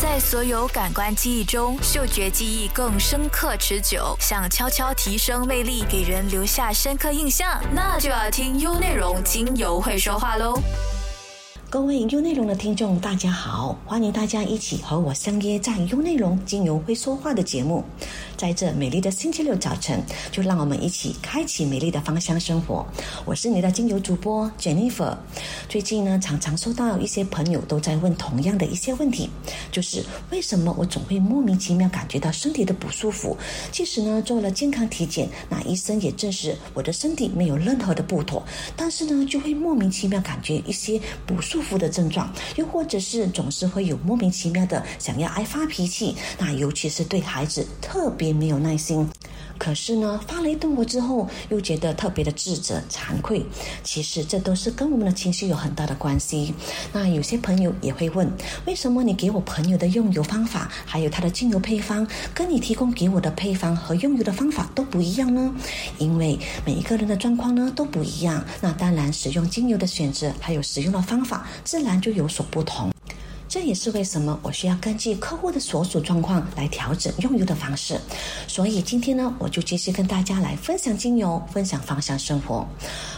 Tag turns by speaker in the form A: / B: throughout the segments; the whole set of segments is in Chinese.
A: 在所有感官记忆中，嗅觉记忆更深刻持久。想悄悄提升魅力，给人留下深刻印象，那就要听 U 内容，精油会说话喽。
B: 各位 U 内容的听众，大家好，欢迎大家一起和我相约在 U 内容精油会说话的节目。在这美丽的星期六早晨，就让我们一起开启美丽的芳香生活。我是你的精油主播 Jennifer。最近呢，常常收到一些朋友都在问同样的一些问题，就是为什么我总会莫名其妙感觉到身体的不舒服？即使呢做了健康体检，那医生也证实我的身体没有任何的不妥，但是呢就会莫名其妙感觉一些不舒服的症状，又或者是总是会有莫名其妙的想要爱发脾气，那尤其是对孩子特别。也没有耐心，可是呢，发了一顿火之后，又觉得特别的自责、惭愧。其实这都是跟我们的情绪有很大的关系。那有些朋友也会问，为什么你给我朋友的用油方法，还有他的精油配方，跟你提供给我的配方和用油的方法都不一样呢？因为每一个人的状况呢都不一样，那当然使用精油的选择还有使用的方法，自然就有所不同。这也是为什么我需要根据客户的所属状况来调整用油的方式。所以今天呢，我就继续跟大家来分享精油，分享芳香生活。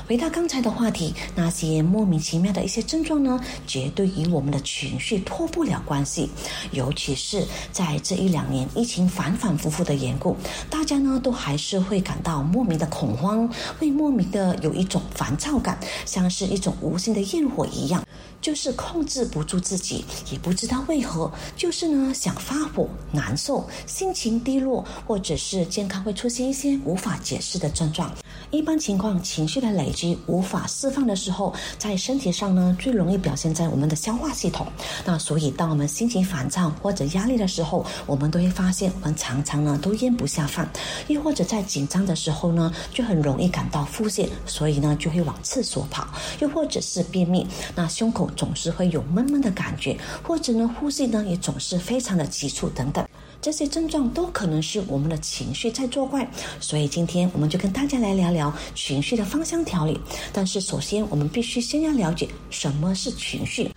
B: 回到刚才的话题，那些莫名其妙的一些症状呢，绝对与我们的情绪脱不了关系。尤其是在这一两年疫情反反复复的缘故，大家呢都还是会感到莫名的恐慌，会莫名的有一种烦躁感，像是一种无形的焰火一样。就是控制不住自己，也不知道为何，就是呢想发火、难受、心情低落，或者是健康会出现一些无法解释的症状。一般情况，情绪的累积无法释放的时候，在身体上呢最容易表现在我们的消化系统。那所以，当我们心情烦躁或者压力的时候，我们都会发现我们常常呢都咽不下饭，又或者在紧张的时候呢就很容易感到腹泻，所以呢就会往厕所跑，又或者是便秘，那胸口。总是会有闷闷的感觉，或者呢，呼吸呢也总是非常的急促等等，这些症状都可能是我们的情绪在作怪。所以今天我们就跟大家来聊聊情绪的芳香调理。但是首先，我们必须先要了解什么是情绪。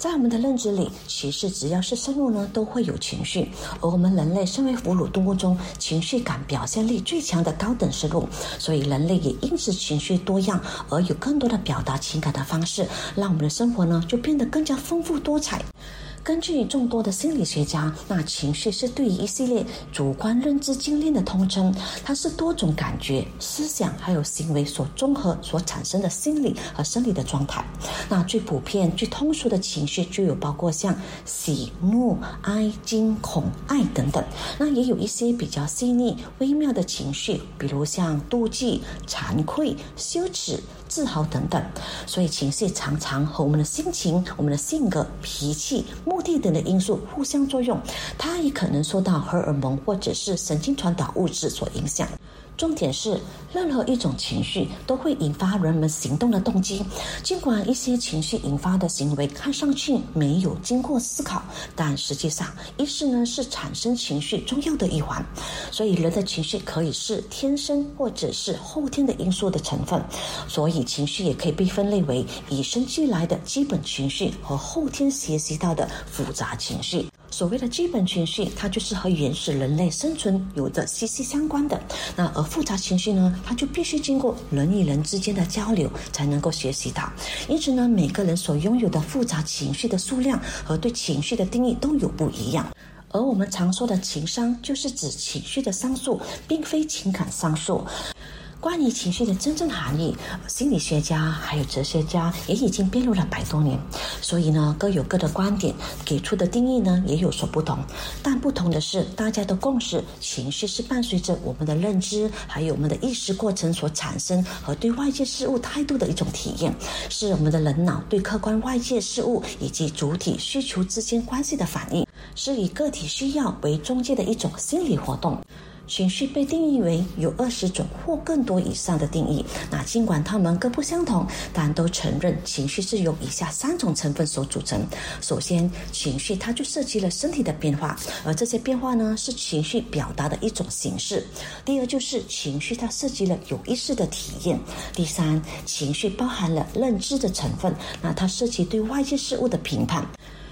B: 在我们的认知里，其实只要是生物呢，都会有情绪。而我们人类身为哺乳动物中情绪感表现力最强的高等生物，所以人类也因此情绪多样，而有更多的表达情感的方式，让我们的生活呢就变得更加丰富多彩。根据众多的心理学家，那情绪是对于一系列主观认知经验的通称，它是多种感觉、思想还有行为所综合所产生的心理和生理的状态。那最普遍、最通俗的情绪就有包括像喜怒哀惊恐爱等等。那也有一些比较细腻微妙的情绪，比如像妒忌、惭愧、羞耻。自豪等等，所以情绪常常和我们的心情、我们的性格、脾气、目的等的因素互相作用，它也可能受到荷尔蒙或者是神经传导物质所影响。重点是，任何一种情绪都会引发人们行动的动机。尽管一些情绪引发的行为看上去没有经过思考，但实际上，意识呢是产生情绪重要的一环。所以，人的情绪可以是天生或者是后天的因素的成分。所以，情绪也可以被分类为与生俱来的基本情绪和后天学习到的复杂情绪。所谓的基本情绪，它就是和原始人类生存有着息息相关的。那而复杂情绪呢，它就必须经过人与人之间的交流才能够学习到。因此呢，每个人所拥有的复杂情绪的数量和对情绪的定义都有不一样。而我们常说的情商，就是指情绪的商数，并非情感商数。关于情绪的真正含义，心理学家还有哲学家也已经辩论了百多年，所以呢各有各的观点，给出的定义呢也有所不同。但不同的是，大家的共识，情绪是伴随着我们的认知还有我们的意识过程所产生和对外界事物态度的一种体验，是我们的人脑对客观外界事物以及主体需求之间关系的反应，是以个体需要为中介的一种心理活动。情绪被定义为有二十种或更多以上的定义。那尽管它们各不相同，但都承认情绪是由以下三种成分所组成。首先，情绪它就涉及了身体的变化，而这些变化呢是情绪表达的一种形式。第二，就是情绪它涉及了有意识的体验。第三，情绪包含了认知的成分，那它涉及对外界事物的评判。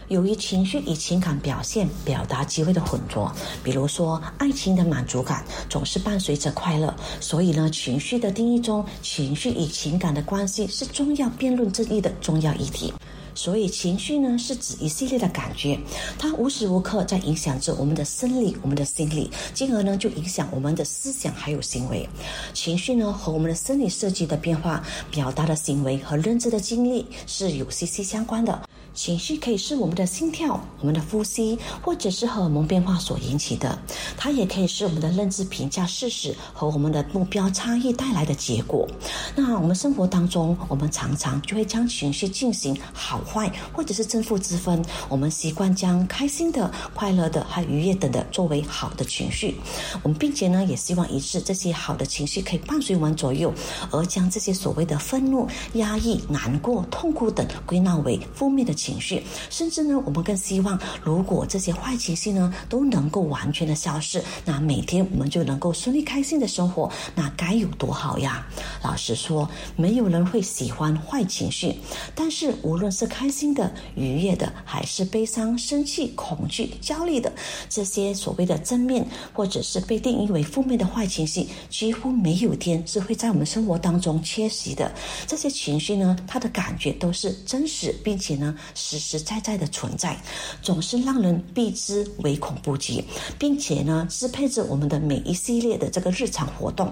B: 由于情绪与情感表现表达机会的混浊，比如说爱情的满足感总是伴随着快乐，所以呢，情绪的定义中，情绪与情感的关系是重要辩论之一的重要议题。所以，情绪呢是指一系列的感觉，它无时无刻在影响着我们的生理、我们的心理，进而呢就影响我们的思想还有行为。情绪呢和我们的生理设计的变化、表达的行为和认知的经历是有息息相关的。情绪可以是我们的心跳、我们的呼吸，或者是荷尔蒙变化所引起的。它也可以是我们的认知评价事实和我们的目标差异带来的结果。那我们生活当中，我们常常就会将情绪进行好坏，或者是正负之分。我们习惯将开心的、快乐的、还愉悦等的作为好的情绪。我们并且呢，也希望一致这些好的情绪可以伴随我们左右，而将这些所谓的愤怒、压抑、难过、痛苦等归纳为负面的情。情绪，甚至呢，我们更希望，如果这些坏情绪呢都能够完全的消失，那每天我们就能够顺利开心的生活，那该有多好呀！老实说，没有人会喜欢坏情绪，但是无论是开心的、愉悦的，还是悲伤、生气、恐惧、焦虑的这些所谓的正面，或者是被定义为负面的坏情绪，几乎没有天是会在我们生活当中缺席的。这些情绪呢，它的感觉都是真实，并且呢。实实在在的存在，总是让人避之唯恐不及，并且呢，支配着我们的每一系列的这个日常活动。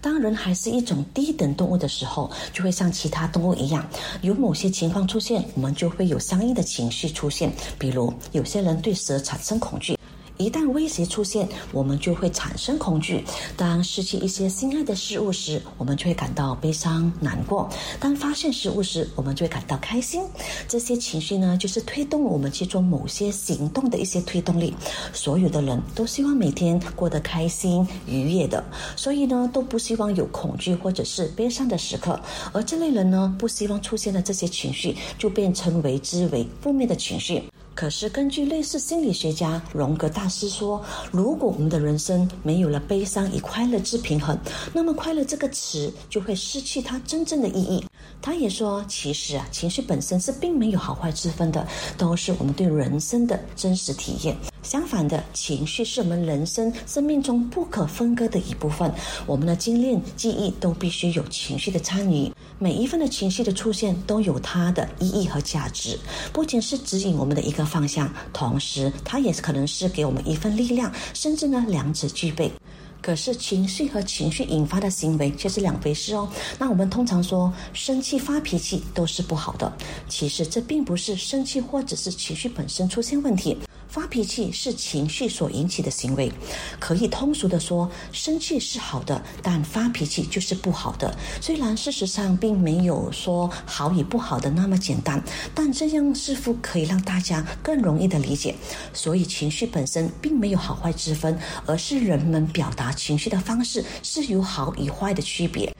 B: 当人还是一种低等动物的时候，就会像其他动物一样，有某些情况出现，我们就会有相应的情绪出现。比如，有些人对蛇产生恐惧。一旦威胁出现，我们就会产生恐惧；当失去一些心爱的事物时，我们就会感到悲伤难过；当发现食物时，我们就会感到开心。这些情绪呢，就是推动我们去做某些行动的一些推动力。所有的人都希望每天过得开心愉悦的，所以呢，都不希望有恐惧或者是悲伤的时刻。而这类人呢，不希望出现的这些情绪，就变成为之为负面的情绪。可是，根据类似心理学家荣格大师说，如果我们的人生没有了悲伤与快乐之平衡，那么“快乐”这个词就会失去它真正的意义。他也说，其实啊，情绪本身是并没有好坏之分的，都是我们对人生的真实体验。相反的，情绪是我们人生生命中不可分割的一部分。我们的经验、记忆都必须有情绪的参与。每一份的情绪的出现都有它的意义和价值，不仅是指引我们的一个方向，同时它也可能是给我们一份力量，甚至呢，两者具备。可是情绪和情绪引发的行为却是两回事哦。那我们通常说生气发脾气都是不好的，其实这并不是生气或者是情绪本身出现问题。发脾气是情绪所引起的行为，可以通俗的说，生气是好的，但发脾气就是不好的。虽然事实上并没有说好与不好的那么简单，但这样似乎可以让大家更容易的理解。所以情绪本身并没有好坏之分，而是人们表达情绪的方式是有好与坏的区别。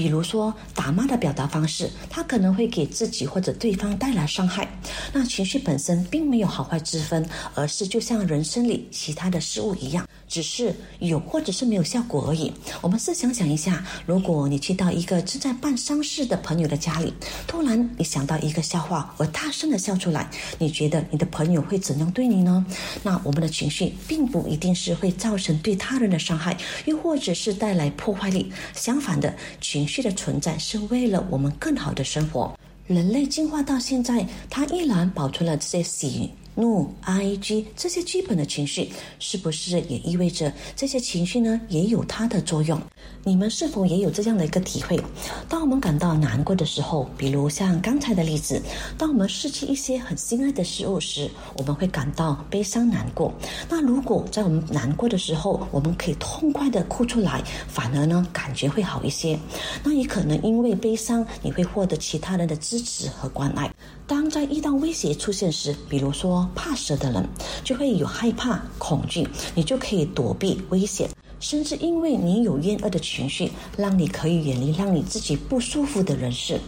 B: 比如说，打骂的表达方式，它可能会给自己或者对方带来伤害。那情绪本身并没有好坏之分，而是就像人生里其他的事物一样，只是有或者是没有效果而已。我们试想想一下，如果你去到一个正在办丧事的朋友的家里，突然你想到一个笑话而大声的笑出来，你觉得你的朋友会怎样对你呢？那我们的情绪并不一定是会造成对他人的伤害，又或者是带来破坏力。相反的，情。绪的存在是为了我们更好的生活。人类进化到现在，它依然保存了这些喜。怒、哀、激这些基本的情绪，是不是也意味着这些情绪呢也有它的作用？你们是否也有这样的一个体会？当我们感到难过的时候，比如像刚才的例子，当我们失去一些很心爱的事物时，我们会感到悲伤难过。那如果在我们难过的时候，我们可以痛快的哭出来，反而呢感觉会好一些。那也可能因为悲伤，你会获得其他人的支持和关爱。当在遇到威胁出现时，比如说怕蛇的人，就会有害怕、恐惧，你就可以躲避危险，甚至因为你有厌恶的情绪，让你可以远离让你自己不舒服的人事。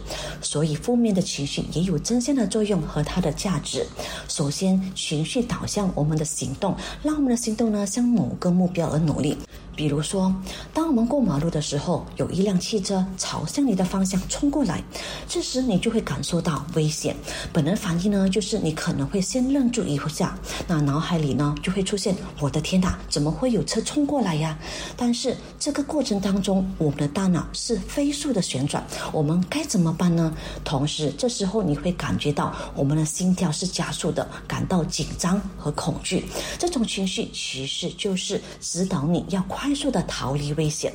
B: 所以，负面的情绪也有增加的作用和它的价值。首先，情绪导向我们的行动，让我们的行动呢向某个目标而努力。比如说，当我们过马路的时候，有一辆汽车朝向你的方向冲过来，这时你就会感受到危险。本能反应呢，就是你可能会先愣住一下，那脑海里呢就会出现：“我的天哪，怎么会有车冲过来呀？”但是这个过程当中，我们的大脑是飞速的旋转，我们该怎么办呢？同时，这时候你会感觉到我们的心跳是加速的，感到紧张和恐惧。这种情绪其实就是指导你要快。快速的逃离危险，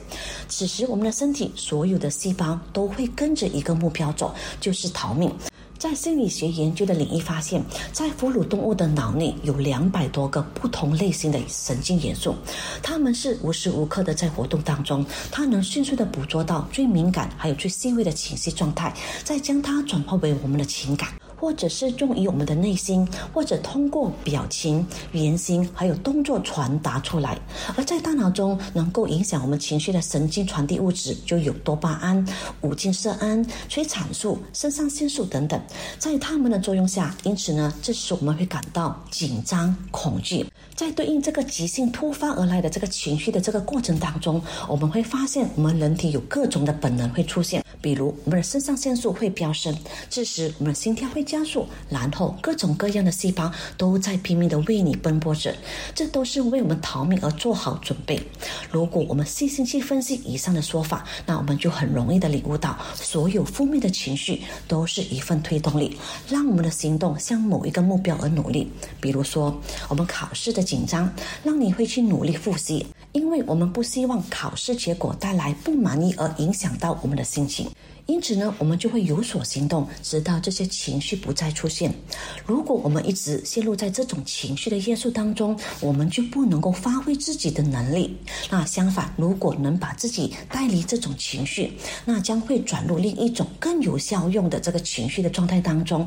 B: 此时我们的身体所有的细胞都会跟着一个目标走，就是逃命。在心理学研究的领域发现，在哺乳动物的脑内有两百多个不同类型的神经元素，它们是无时无刻的在活动当中，它能迅速的捕捉到最敏感还有最细微的情绪状态，再将它转化为我们的情感。或者是用于我们的内心，或者通过表情、言行还有动作传达出来。而在大脑中能够影响我们情绪的神经传递物质就有多巴胺、五羟色胺、催产素、肾上腺素等等。在它们的作用下，因此呢，这时我们会感到紧张、恐惧。在对应这个急性突发而来的这个情绪的这个过程当中，我们会发现我们人体有各种的本能会出现，比如我们的肾上腺素会飙升，这时我们的心跳会加速，然后各种各样的细胞都在拼命的为你奔波着，这都是为我们逃命而做好准备。如果我们细心去分析以上的说法，那我们就很容易的领悟到，所有负面的情绪都是一份推动力，让我们的行动向某一个目标而努力。比如说，我们考试的。紧张让你会去努力复习，因为我们不希望考试结果带来不满意而影响到我们的心情。因此呢，我们就会有所行动，直到这些情绪不再出现。如果我们一直陷入在这种情绪的约束当中，我们就不能够发挥自己的能力。那相反，如果能把自己带离这种情绪，那将会转入另一种更有效用的这个情绪的状态当中，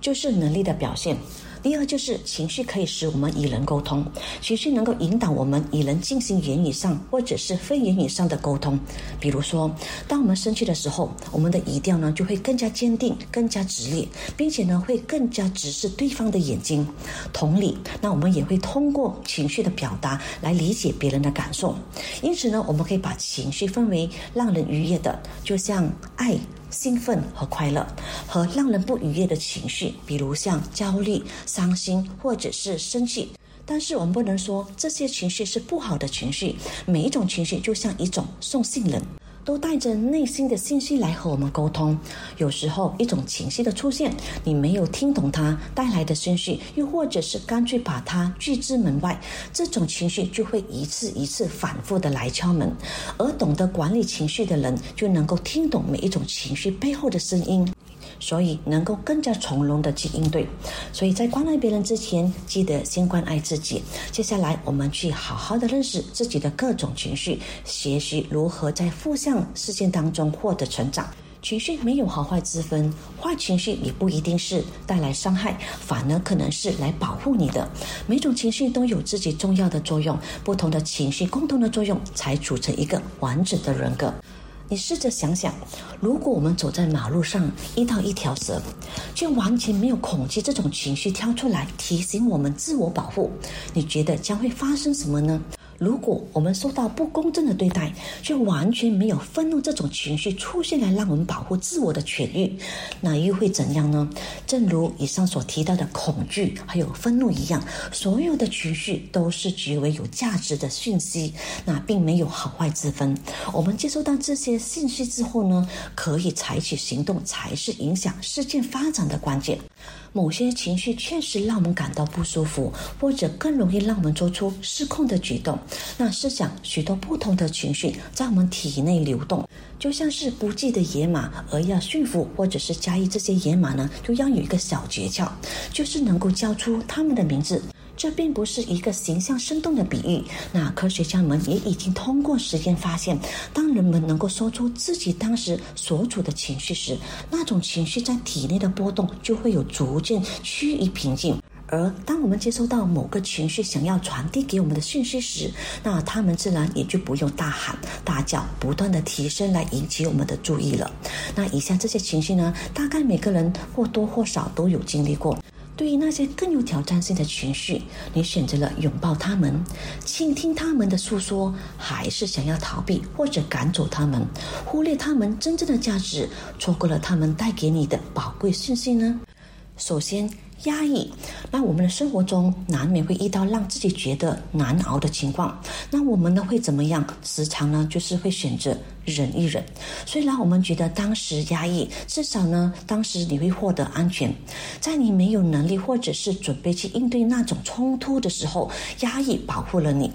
B: 就是能力的表现。第二就是情绪可以使我们与人沟通，情绪能够引导我们与人进行言语上或者是非言语上的沟通。比如说，当我们生气的时候，我们的语调呢就会更加坚定、更加直烈，并且呢会更加直视对方的眼睛。同理，那我们也会通过情绪的表达来理解别人的感受。因此呢，我们可以把情绪分为让人愉悦的，就像爱。兴奋和快乐，和让人不愉悦的情绪，比如像焦虑、伤心或者是生气。但是我们不能说这些情绪是不好的情绪，每一种情绪就像一种送信人。都带着内心的信息来和我们沟通。有时候，一种情绪的出现，你没有听懂它带来的信息，又或者是干脆把它拒之门外，这种情绪就会一次一次反复的来敲门。而懂得管理情绪的人，就能够听懂每一种情绪背后的声音。所以能够更加从容的去应对。所以在关爱别人之前，记得先关爱自己。接下来，我们去好好的认识自己的各种情绪，学习如何在负向事件当中获得成长。情绪没有好坏之分，坏情绪也不一定是带来伤害，反而可能是来保护你的。每种情绪都有自己重要的作用，不同的情绪共同的作用，才组成一个完整的人格。你试着想想，如果我们走在马路上遇到一条蛇，却完全没有恐惧这种情绪跳出来提醒我们自我保护，你觉得将会发生什么呢？如果我们受到不公正的对待，却完全没有愤怒这种情绪出现来让我们保护自我的权益，那又会怎样呢？正如以上所提到的恐惧还有愤怒一样，所有的情绪都是极为有价值的讯息，那并没有好坏之分。我们接收到这些信息之后呢，可以采取行动，才是影响事件发展的关键。某些情绪确实让我们感到不舒服，或者更容易让我们做出失控的举动。那试想，许多不同的情绪在我们体内流动，就像是不羁的野马，而要驯服或者是驾驭这些野马呢，就要有一个小诀窍，就是能够叫出它们的名字。这并不是一个形象生动的比喻。那科学家们也已经通过实验发现，当人们能够说出自己当时所处的情绪时，那种情绪在体内的波动就会有逐渐趋于平静。而当我们接收到某个情绪想要传递给我们的讯息时，那他们自然也就不用大喊大叫，不断的提升来引起我们的注意了。那以下这些情绪呢，大概每个人或多或少都有经历过。对于那些更有挑战性的情绪，你选择了拥抱他们，倾听他们的诉说，还是想要逃避或者赶走他们，忽略他们真正的价值，错过了他们带给你的宝贵信息呢？首先。压抑，那我们的生活中难免会遇到让自己觉得难熬的情况，那我们呢会怎么样？时常呢就是会选择忍一忍。虽然我们觉得当时压抑，至少呢当时你会获得安全。在你没有能力或者是准备去应对那种冲突的时候，压抑保护了你。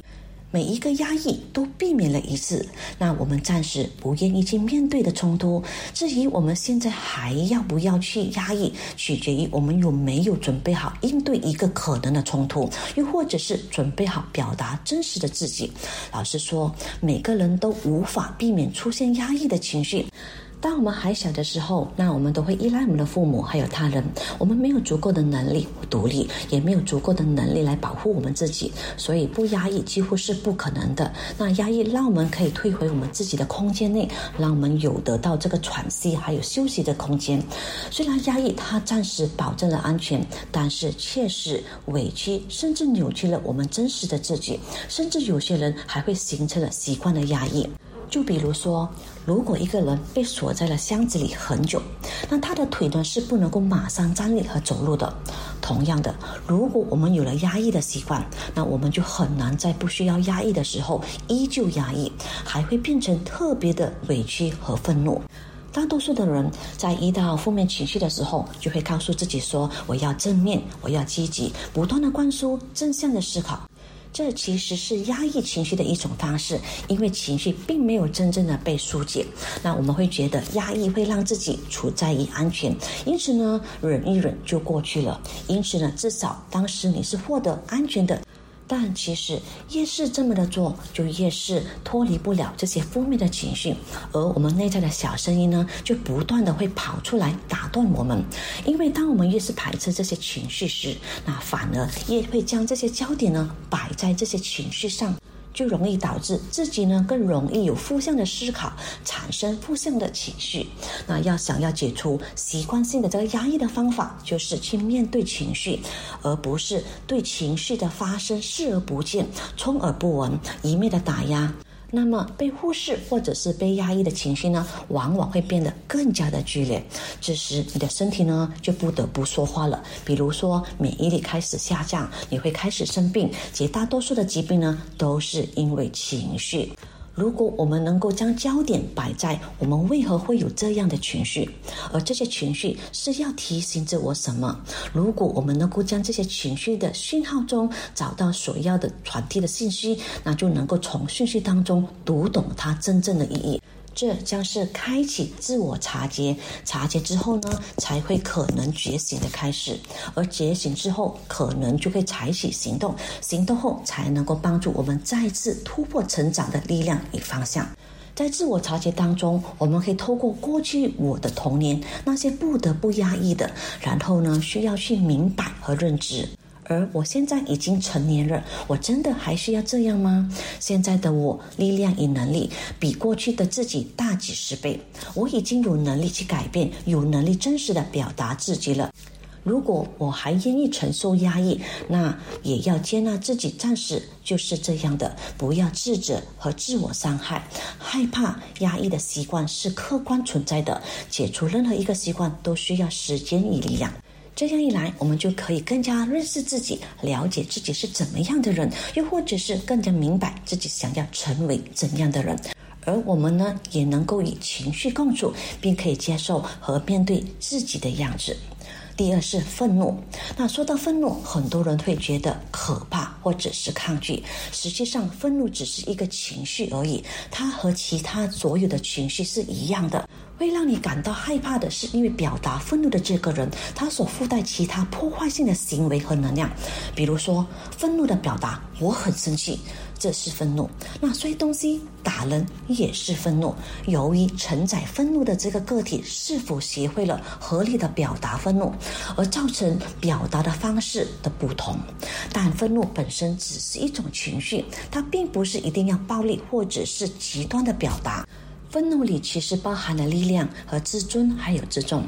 B: 每一个压抑都避免了一次，那我们暂时不愿意去面对的冲突。至于我们现在还要不要去压抑，取决于我们有没有准备好应对一个可能的冲突，又或者是准备好表达真实的自己。老实说，每个人都无法避免出现压抑的情绪。当我们还小的时候，那我们都会依赖我们的父母还有他人。我们没有足够的能力独立，也没有足够的能力来保护我们自己，所以不压抑几乎是不可能的。那压抑让我们可以退回我们自己的空间内，让我们有得到这个喘息还有休息的空间。虽然压抑它暂时保证了安全，但是确实委屈甚至扭曲了我们真实的自己，甚至有些人还会形成了习惯的压抑。就比如说，如果一个人被锁在了箱子里很久，那他的腿呢是不能够马上站立和走路的。同样的，如果我们有了压抑的习惯，那我们就很难在不需要压抑的时候依旧压抑，还会变成特别的委屈和愤怒。大多数的人在遇到负面情绪的时候，就会告诉自己说：“我要正面，我要积极，不断的灌输正向的思考。”这其实是压抑情绪的一种方式，因为情绪并没有真正的被疏解。那我们会觉得压抑会让自己处在于安全，因此呢，忍一忍就过去了。因此呢，至少当时你是获得安全的。但其实越是这么的做，就越是脱离不了这些负面的情绪，而我们内在的小声音呢，就不断的会跑出来打断我们。因为当我们越是排斥这些情绪时，那反而越会将这些焦点呢摆在这些情绪上。就容易导致自己呢更容易有负向的思考，产生负向的情绪。那要想要解除习惯性的这个压抑的方法，就是去面对情绪，而不是对情绪的发生视而不见、充耳不闻，一味的打压。那么被忽视或者是被压抑的情绪呢，往往会变得更加的剧烈。这时你的身体呢就不得不说话了，比如说免疫力开始下降，你会开始生病。绝大多数的疾病呢都是因为情绪。如果我们能够将焦点摆在我们为何会有这样的情绪，而这些情绪是要提醒着我什么？如果我们能够将这些情绪的讯号中找到所要的传递的信息，那就能够从讯息当中读懂它真正的意义。这将是开启自我察觉，察觉之后呢，才会可能觉醒的开始，而觉醒之后，可能就会采取行动，行动后才能够帮助我们再次突破成长的力量与方向。在自我察觉当中，我们可以透过过去我的童年那些不得不压抑的，然后呢，需要去明白和认知。而我现在已经成年了，我真的还需要这样吗？现在的我力量与能力比过去的自己大几十倍，我已经有能力去改变，有能力真实的表达自己了。如果我还愿意承受压抑，那也要接纳自己暂时就是这样的，不要自责和自我伤害。害怕压抑的习惯是客观存在的，解除任何一个习惯都需要时间与力量。这样一来，我们就可以更加认识自己，了解自己是怎么样的人，又或者是更加明白自己想要成为怎样的人。而我们呢，也能够与情绪共处，并可以接受和面对自己的样子。第二是愤怒。那说到愤怒，很多人会觉得可怕或者是抗拒。实际上，愤怒只是一个情绪而已，它和其他所有的情绪是一样的。会让你感到害怕的是，因为表达愤怒的这个人，他所附带其他破坏性的行为和能量。比如说，愤怒的表达，我很生气，这是愤怒；那摔东西、打人也是愤怒。由于承载愤怒的这个个体是否学会了合理的表达愤怒，而造成表达的方式的不同。但愤怒本身只是一种情绪，它并不是一定要暴力或者是极端的表达。愤怒里其实包含了力量和自尊，还有自重。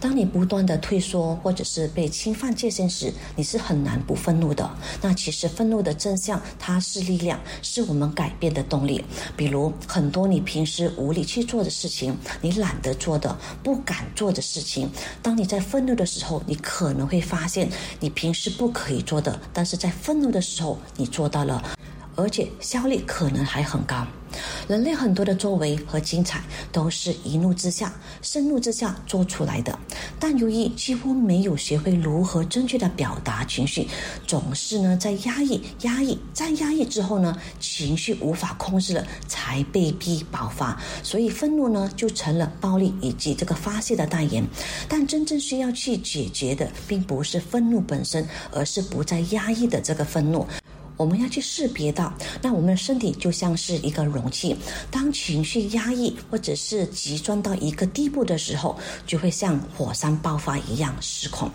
B: 当你不断的退缩或者是被侵犯界限时，你是很难不愤怒的。那其实愤怒的真相，它是力量，是我们改变的动力。比如很多你平时无力去做的事情，你懒得做的、不敢做的事情，当你在愤怒的时候，你可能会发现你平时不可以做的，但是在愤怒的时候你做到了。而且效率可能还很高。人类很多的作为和精彩，都是一怒之下、盛怒之下做出来的。但由于几乎没有学会如何正确的表达情绪，总是呢在压抑、压抑、再压抑之后呢，情绪无法控制了，才被逼爆发。所以愤怒呢，就成了暴力以及这个发泄的代言。但真正需要去解决的，并不是愤怒本身，而是不再压抑的这个愤怒。我们要去识别到，那我们的身体就像是一个容器，当情绪压抑或者是极端到一个地步的时候，就会像火山爆发一样失控。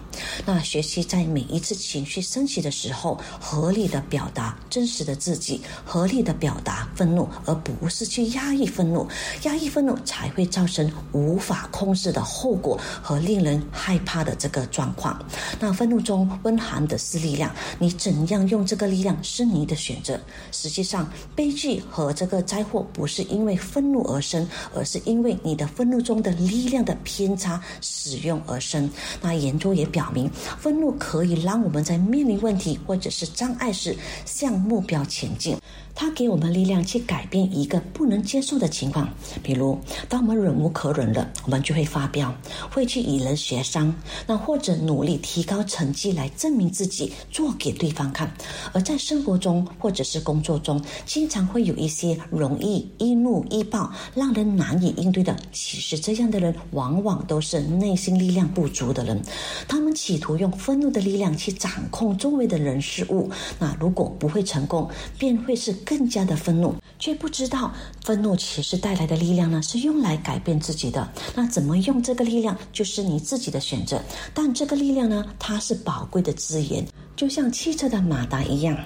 B: 那学习在每一次情绪升起的时候，合理的表达真实的自己，合理的表达愤怒，而不是去压抑愤怒。压抑愤怒才会造成无法控制的后果和令人害怕的这个状况。那愤怒中温含的是力量，你怎样用这个力量？是你的选择。实际上，悲剧和这个灾祸不是因为愤怒而生，而是因为你的愤怒中的力量的偏差使用而生。那研究也表明，愤怒可以让我们在面临问题或者是障碍时向目标前进。它给我们力量去改变一个不能接受的情况，比如，当我们忍无可忍了，我们就会发飙，会去与人协商，那或者努力提高成绩来证明自己，做给对方看。而在生活中或者是工作中，经常会有一些容易易怒易暴、让人难以应对的。其实这样的人往往都是内心力量不足的人，他们企图用愤怒的力量去掌控周围的人事物。那如果不会成功，便会是。更加的愤怒，却不知道愤怒其实带来的力量呢，是用来改变自己的。那怎么用这个力量，就是你自己的选择。但这个力量呢，它是宝贵的资源，就像汽车的马达一样。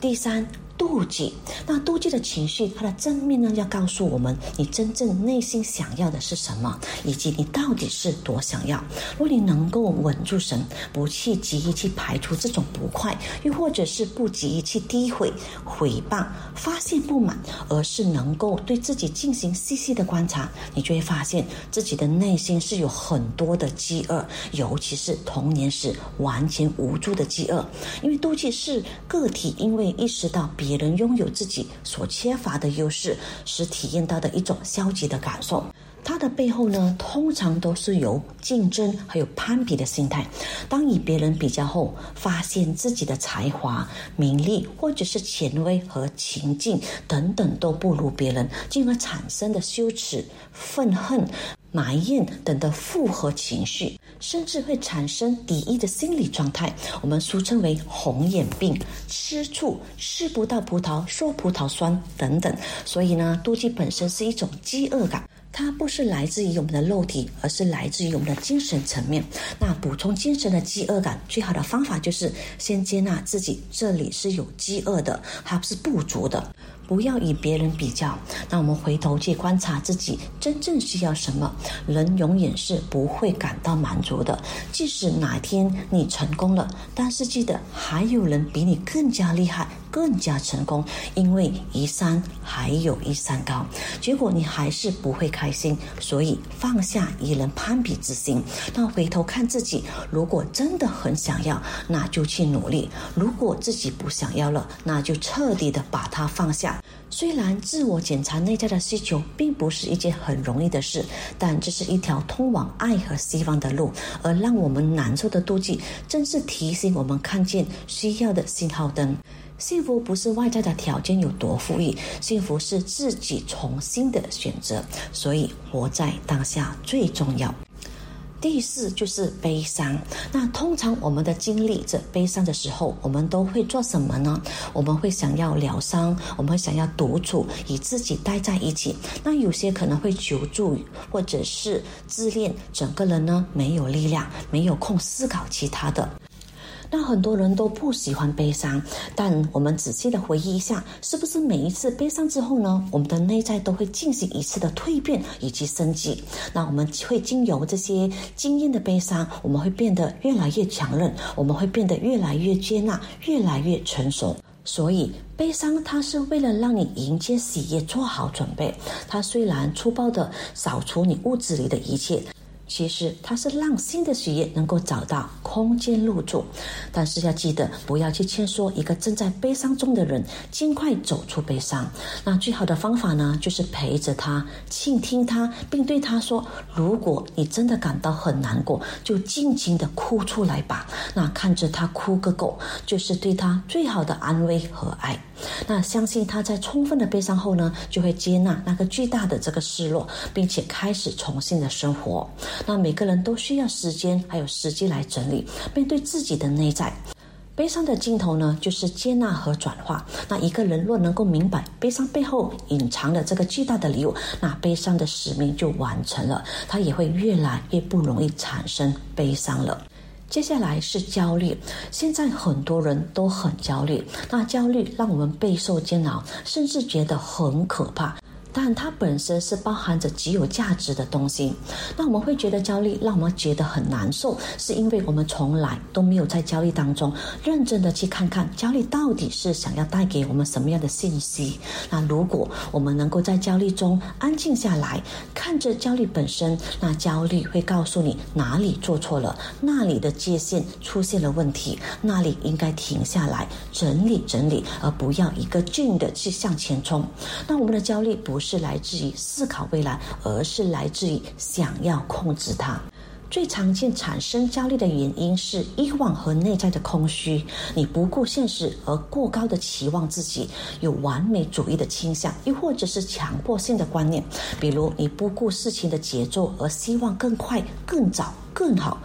B: 第三。妒忌，那妒忌的情绪，它的正面呢，要告诉我们你真正内心想要的是什么，以及你到底是多想要。如果你能够稳住神，不去急于去排除这种不快，又或者是不急于去诋毁、诽谤、发现不满，而是能够对自己进行细细的观察，你就会发现自己的内心是有很多的饥饿，尤其是童年时完全无助的饥饿。因为妒忌是个体因为意识到别。也能拥有自己所缺乏的优势，是体验到的一种消极的感受。它的背后呢，通常都是由竞争还有攀比的心态。当与别人比较后，发现自己的才华、名利或者是权威和情境等等都不如别人，进而产生的羞耻、愤恨。埋怨等的复合情绪，甚至会产生敌意的心理状态，我们俗称为红眼病、吃醋、吃不到葡萄说葡萄酸等等。所以呢，妒忌本身是一种饥饿感，它不是来自于我们的肉体，而是来自于我们的精神层面。那补充精神的饥饿感，最好的方法就是先接纳自己，这里是有饥饿的，它是不足的。不要与别人比较，那我们回头去观察自己真正需要什么。人永远是不会感到满足的，即使哪天你成功了，但是记得还有人比你更加厉害。更加成功，因为一山还有一山高，结果你还是不会开心，所以放下与人攀比之心，那回头看自己，如果真的很想要，那就去努力；如果自己不想要了，那就彻底的把它放下。虽然自我检查内在的需求并不是一件很容易的事，但这是一条通往爱和希望的路，而让我们难受的妒忌，正是提醒我们看见需要的信号灯。幸福不是外在的条件有多富裕，幸福是自己重新的选择。所以，活在当下最重要。第四就是悲伤。那通常我们的经历这悲伤的时候，我们都会做什么呢？我们会想要疗伤，我们会想要独处，与自己待在一起。那有些可能会求助，或者是自恋，整个人呢没有力量，没有空思考其他的。那很多人都不喜欢悲伤，但我们仔细的回忆一下，是不是每一次悲伤之后呢，我们的内在都会进行一次的蜕变以及升级？那我们会经由这些经验的悲伤，我们会变得越来越强韧，我们会变得越来越接纳，越来越成熟。所以，悲伤它是为了让你迎接喜悦做好准备。它虽然粗暴的扫除你屋子里的一切。其实它是让新的血液能够找到空间入住，但是要记得不要去劝说一个正在悲伤中的人尽快走出悲伤。那最好的方法呢，就是陪着他，倾听他，并对他说：“如果你真的感到很难过，就尽情的哭出来吧。那看着他哭个够，就是对他最好的安慰和爱。那相信他在充分的悲伤后呢，就会接纳那个巨大的这个失落，并且开始重新的生活。”那每个人都需要时间，还有时机来整理，面对自己的内在。悲伤的尽头呢，就是接纳和转化。那一个人若能够明白悲伤背后隐藏的这个巨大的礼物，那悲伤的使命就完成了，他也会越来越不容易产生悲伤了。接下来是焦虑，现在很多人都很焦虑，那焦虑让我们备受煎熬，甚至觉得很可怕。但它本身是包含着极有价值的东西。那我们会觉得焦虑，让我们觉得很难受，是因为我们从来都没有在焦虑当中认真的去看看焦虑到底是想要带给我们什么样的信息。那如果我们能够在焦虑中安静下来，看着焦虑本身，那焦虑会告诉你哪里做错了，那里的界限出现了问题，那里应该停下来整理整理，而不要一个劲的去向前冲。那我们的焦虑不是。是来自于思考未来，而是来自于想要控制它。最常见产生焦虑的原因是欲望和内在的空虚。你不顾现实而过高的期望自己，有完美主义的倾向，又或者是强迫性的观念，比如你不顾事情的节奏而希望更快、更早、更好。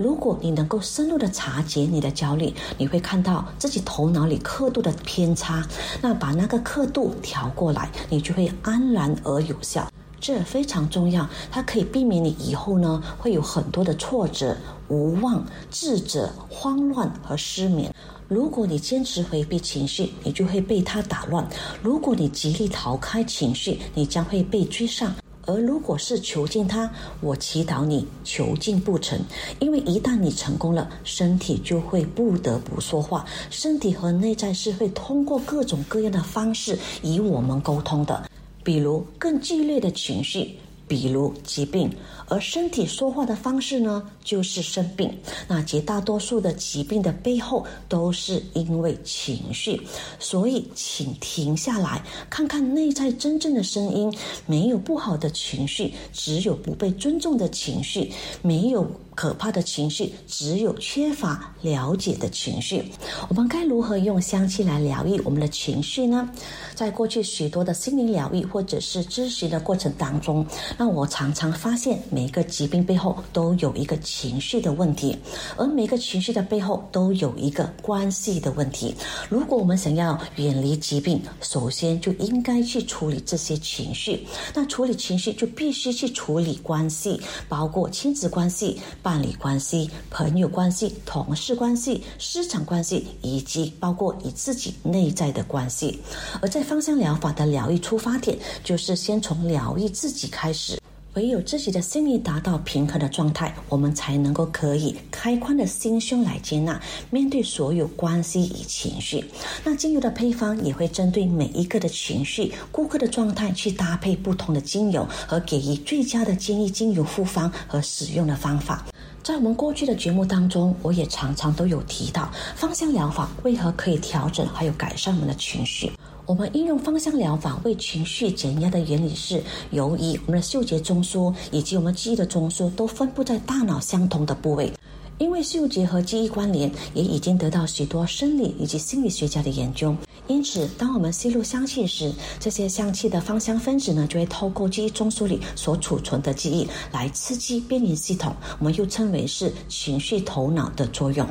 B: 如果你能够深入的察觉你的焦虑，你会看到自己头脑里刻度的偏差，那把那个刻度调过来，你就会安然而有效。这非常重要，它可以避免你以后呢会有很多的挫折、无望、自责、慌乱和失眠。如果你坚持回避情绪，你就会被它打乱；如果你极力逃开情绪，你将会被追上。而如果是囚禁他，我祈祷你囚禁不成，因为一旦你成功了，身体就会不得不说话，身体和内在是会通过各种各样的方式与我们沟通的，比如更剧烈的情绪。比如疾病，而身体说话的方式呢，就是生病。那绝大多数的疾病的背后都是因为情绪，所以请停下来，看看内在真正的声音。没有不好的情绪，只有不被尊重的情绪；没有可怕的情绪，只有缺乏了解的情绪。我们该如何用香气来疗愈我们的情绪呢？在过去许多的心灵疗愈或者是咨询的过程当中。那我常常发现，每个疾病背后都有一个情绪的问题，而每个情绪的背后都有一个关系的问题。如果我们想要远离疾病，首先就应该去处理这些情绪。那处理情绪就必须去处理关系，包括亲子关系、伴侣关系、朋友关系、同事关系、市场关系，以及包括与自己内在的关系。而在芳香疗法的疗愈出发点，就是先从疗愈自己开始。唯有自己的心理达到平衡的状态，我们才能够可以开宽的心胸来接纳、面对所有关系与情绪。那精油的配方也会针对每一个的情绪、顾客的状态去搭配不同的精油，和给予最佳的建议精油复方和使用的方法。在我们过去的节目当中，我也常常都有提到芳香疗法为何可以调整还有改善我们的情绪。我们应用芳香疗法为情绪减压的原理是，由于我们的嗅觉中枢以及我们记忆的中枢都分布在大脑相同的部位，因为嗅觉和记忆关联，也已经得到许多生理以及心理学家的研究。因此，当我们吸入香气时，这些香气的芳香分子呢，就会透过记忆中枢里所储存的记忆来刺激边缘系统，我们又称为是情绪头脑的作用。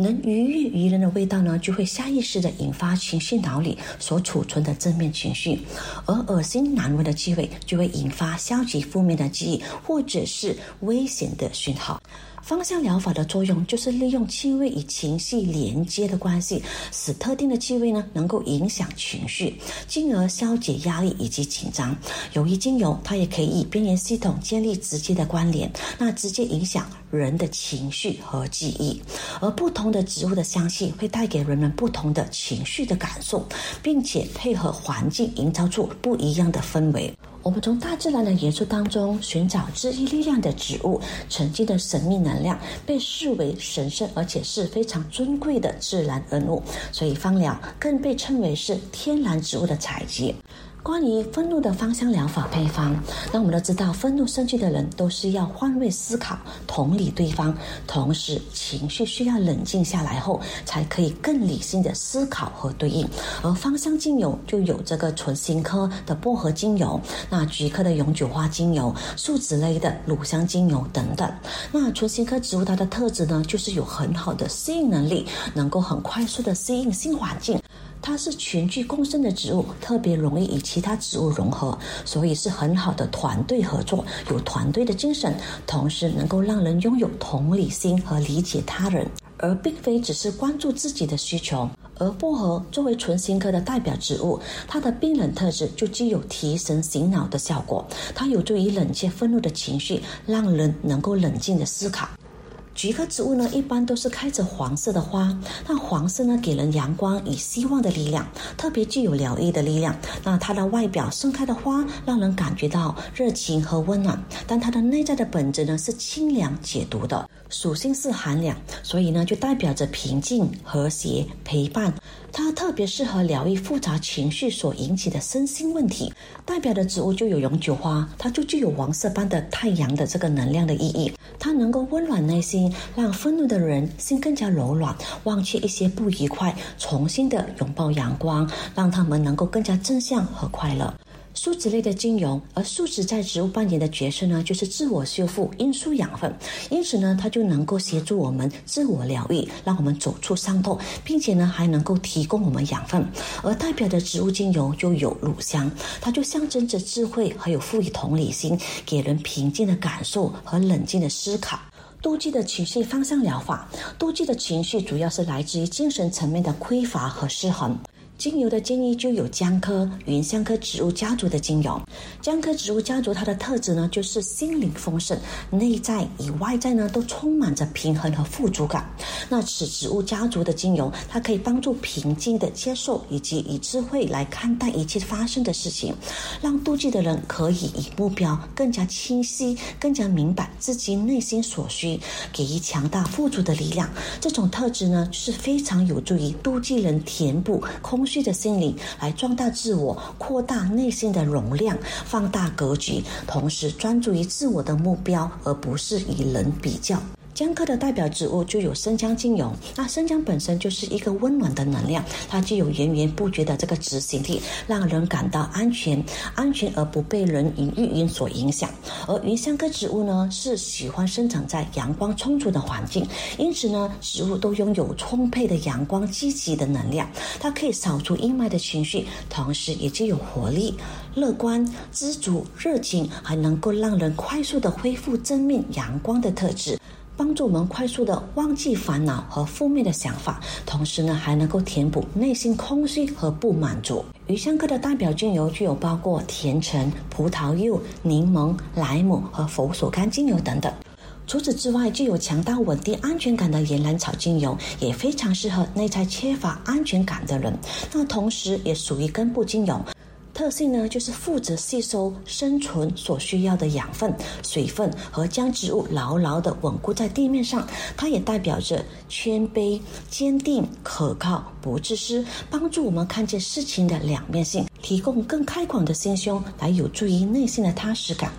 B: 能愉悦于人的味道呢，就会下意识的引发情绪脑里所储存的正面情绪；而恶心难闻的气味就会引发消极负面的记忆或者是危险的讯号。芳香疗法的作用就是利用气味与情绪连接的关系，使特定的气味呢能够影响情绪，进而消解压力以及紧张。由于精油，它也可以与边缘系统建立直接的关联，那直接影响人的情绪和记忆。而不同的植物的香气会带给人们不同的情绪的感受，并且配合环境营造出不一样的氛围。我们从大自然的元素当中寻找治愈力量的植物，曾经的神秘能量被视为神圣而且是非常尊贵的自然恩物，所以芳疗更被称为是天然植物的采集。关于愤怒的芳香疗法配方，那我们都知道，愤怒生气的人都是要换位思考、同理对方，同时情绪需要冷静下来后，才可以更理性的思考和对应。而芳香精油就有这个纯新科的薄荷精油，那菊科的永久花精油、树脂类的乳香精油等等。那纯新科植物它的特质呢，就是有很好的适应能力，能够很快速的适应新环境。它是群居共生的植物，特别容易与其他植物融合，所以是很好的团队合作，有团队的精神，同时能够让人拥有同理心和理解他人，而并非只是关注自己的需求。而薄荷作为纯新科的代表植物，它的冰冷特质就具有提神醒脑的效果，它有助于冷却愤怒的情绪，让人能够冷静的思考。菊科植物呢，一般都是开着黄色的花。那黄色呢，给人阳光与希望的力量，特别具有疗愈的力量。那它的外表盛开的花，让人感觉到热情和温暖。但它的内在的本质呢，是清凉解毒的，属性是寒凉，所以呢，就代表着平静、和谐、陪伴。它特别适合疗愈复杂情绪所引起的身心问题。代表的植物就有永久花，它就具有黄色般的太阳的这个能量的意义。它能够温暖内心，让愤怒的人心更加柔软，忘却一些不愉快，重新的拥抱阳光，让他们能够更加正向和快乐。树脂类的精油，而树脂在植物扮演的角色呢，就是自我修复、运输养分，因此呢，它就能够协助我们自我疗愈，让我们走出伤痛，并且呢，还能够提供我们养分。而代表的植物精油就有乳香，它就象征着智慧，还有赋予同理心，给人平静的感受和冷静的思考。妒忌的情绪方向疗法，妒忌的情绪主要是来自于精神层面的匮乏和失衡。精油的建议就有姜科、芸香科植物家族的精油。姜科植物家族它的特质呢，就是心灵丰盛，内在与外在呢都充满着平衡和富足感。那此植物家族的精油，它可以帮助平静的接受以及以智慧来看待一切发生的事情，让妒忌的人可以以目标更加清晰、更加明白自己内心所需，给予强大富足的力量。这种特质呢，是非常有助于妒忌人填补空。虚的心灵来壮大自我，扩大内心的容量，放大格局，同时专注于自我的目标，而不是与人比较。姜科的代表植物就有生姜精油，那生姜本身就是一个温暖的能量，它具有源源不绝的这个执行力，让人感到安全，安全而不被人云亦云所影响。而芸香科植物呢，是喜欢生长在阳光充足的环境，因此呢，植物都拥有充沛的阳光、积极的能量，它可以扫除阴霾的情绪，同时也具有活力、乐观、知足、热情，还能够让人快速的恢复正面阳光的特质。帮助我们快速的忘记烦恼和负面的想法，同时呢，还能够填补内心空虚和不满足。鱼香科的代表精油具有包括甜橙、葡萄柚、柠檬、莱姆和佛手柑精油等等。除此之外，具有强大稳定安全感的岩兰草精油也非常适合内在缺乏安全感的人。那同时也属于根部精油。特性呢，就是负责吸收生存所需要的养分、水分和将植物牢牢地稳固在地面上。它也代表着谦卑、坚定、可靠、不自私，帮助我们看见事情的两面性，提供更开广的心胸，来有助于内心的踏实感。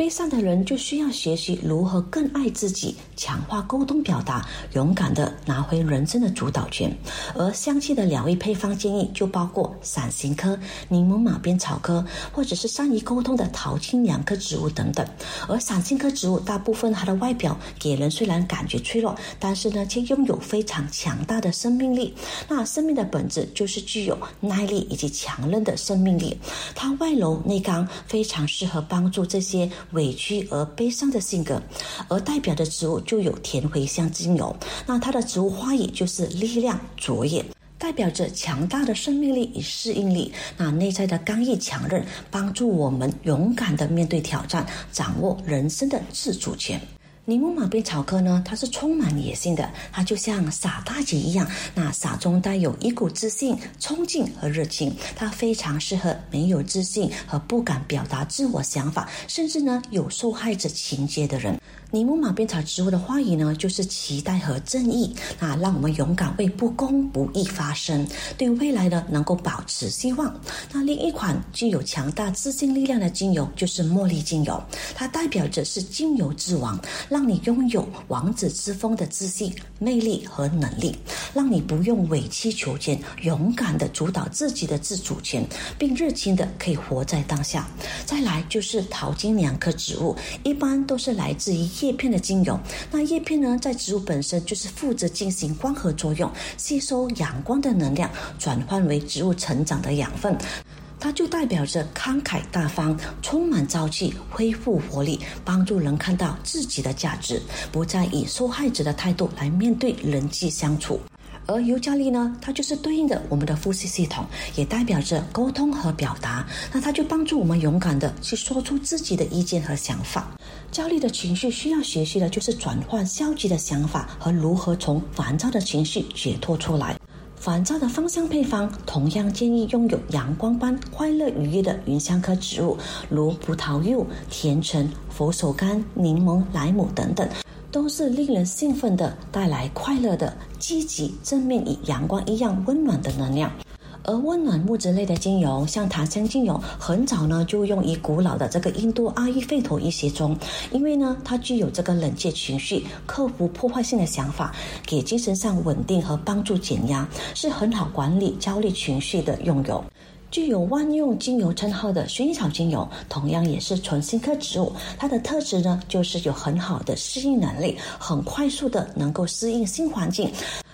B: 悲伤的人就需要学习如何更爱自己，强化沟通表达，勇敢的拿回人生的主导权。而香气的疗愈配方建议就包括伞形科、柠檬马鞭草科，或者是善于沟通的桃青两科植物等等。而伞形科植物大部分它的外表给人虽然感觉脆弱，但是呢却拥有非常强大的生命力。那生命的本质就是具有耐力以及强韧的生命力。它外柔内刚，非常适合帮助这些。委屈而悲伤的性格，而代表的植物就有甜茴香精油。那它的植物花语就是力量卓越。代表着强大的生命力与适应力，那内在的刚毅强韧，帮助我们勇敢的面对挑战，掌握人生的自主权。柠檬马鞭草科呢，它是充满野性的，它就像傻大姐一样，那傻中带有一股自信、冲劲和热情，它非常适合没有自信和不敢表达自我想法，甚至呢有受害者情节的人。尼姆马鞭草植物的花语呢，就是期待和正义，那让我们勇敢为不公不义发声，对未来呢能够保持希望。那另一款具有强大自信力量的精油就是茉莉精油，它代表着是精油之王，让你拥有王子之风的自信、魅力和能力，让你不用委曲求全，勇敢的主导自己的自主权，并热情的可以活在当下。再来就是桃金娘科植物，一般都是来自于。叶片的精油，那叶片呢，在植物本身就是负责进行光合作用，吸收阳光的能量，转换为植物成长的养分。它就代表着慷慨大方、充满朝气、恢复活力，帮助人看到自己的价值，不再以受害者的态度来面对人际相处。而尤加利呢，它就是对应的我们的呼吸系统，也代表着沟通和表达。那它就帮助我们勇敢的去说出自己的意见和想法。焦虑的情绪需要学习的就是转换消极的想法和如何从烦躁的情绪解脱出来。烦躁的芳香配方同样建议拥有阳光般快乐愉悦的芸香科植物，如葡萄柚、甜橙、佛手柑、柠檬、莱姆等等。都是令人兴奋的，带来快乐的、积极、正面与阳光一样温暖的能量。而温暖木质类的精油，像檀香精油，很早呢就用于古老的这个印度阿育吠陀医学中，因为呢它具有这个冷却情绪、克服破坏性的想法，给精神上稳定和帮助减压，是很好管理焦虑情绪的用油。具有万用精油称号的薰衣草精油，同样也是纯新科植物。它的特质呢，就是有很好的适应能力，很快速的能够适应新环境。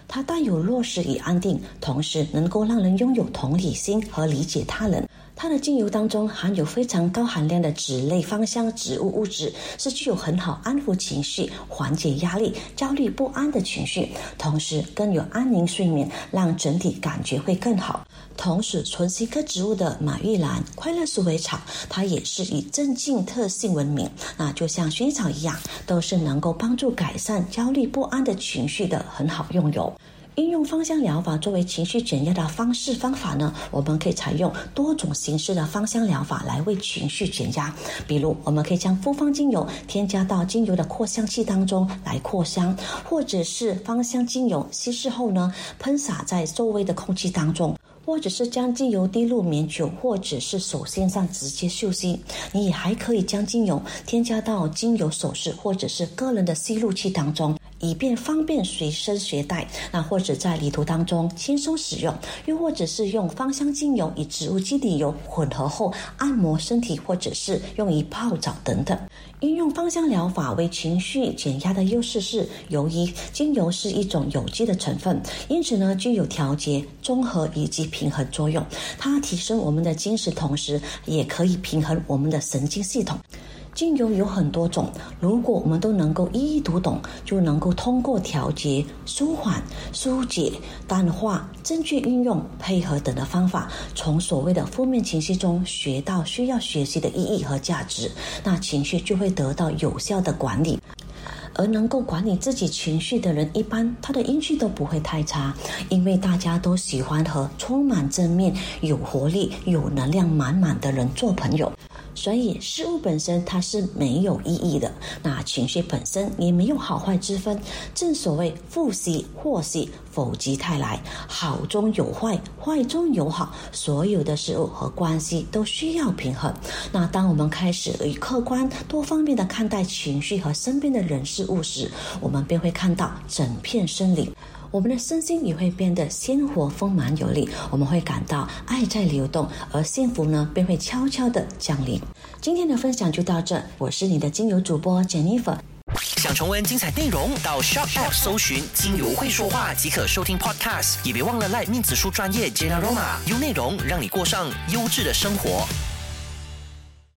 B: 它带有落实与安定，同时能够让人拥有同理心和理解他人。它的精油当中含有非常高含量的脂类芳香植物物质，是具有很好安抚情绪、缓解压力、焦虑不安的情绪，同时更有安宁睡眠，让整体感觉会更好。同时，纯新科植物的马玉兰、快乐鼠尾草，它也是以镇静特性闻名。那就像薰衣草一样，都是能够帮助改善焦虑不安的情绪的很好用油。应用芳香疗法作为情绪减压的方式方法呢？我们可以采用多种形式的芳香疗法来为情绪减压。比如，我们可以将复方精油添加到精油的扩香器当中来扩香，或者是芳香精油稀释后呢，喷洒在周围的空气当中，或者是将精油滴入棉球或者是手心上直接嗅吸。你还可以将精油添加到精油首饰或者是个人的吸入器当中。以便方便随身携带，那或者在旅途当中轻松使用，又或者是用芳香精油与植物基底油混合后按摩身体，或者是用于泡澡等等。应用芳香疗法为情绪减压的优势是，由于精油是一种有机的成分，因此呢具有调节、综合以及平衡作用。它提升我们的精神，同时也可以平衡我们的神经系统。精油有很多种，如果我们都能够一一读懂，就能够通过调节、舒缓、疏解、淡化、正确运用、配合等的方法，从所谓的负面情绪中学到需要学习的意义和价值，那情绪就会得到有效的管理。而能够管理自己情绪的人，一般他的运气都不会太差，因为大家都喜欢和充满正面、有活力、有能量满满的人做朋友。所以事物本身它是没有意义的，那情绪本身也没有好坏之分。正所谓福兮祸兮，否极泰来，好中有坏，坏中有好。所有的事物和关系都需要平衡。那当我们开始以客观多方面的看待情绪和身边的人事物时，我们便会看到整片森林。我们的身心也会变得鲜活丰满有力，我们会感到爱在流动，而幸福呢便会悄悄的降临。今天的分享就到这，我是你的精油主播 Jennifer。
C: 想重温精彩内容，到 Shop App 搜寻“精油会说话”即可收听 Podcast，也别忘了赖面子书专业 Jenna Roma，用内容让你过上优质的生活。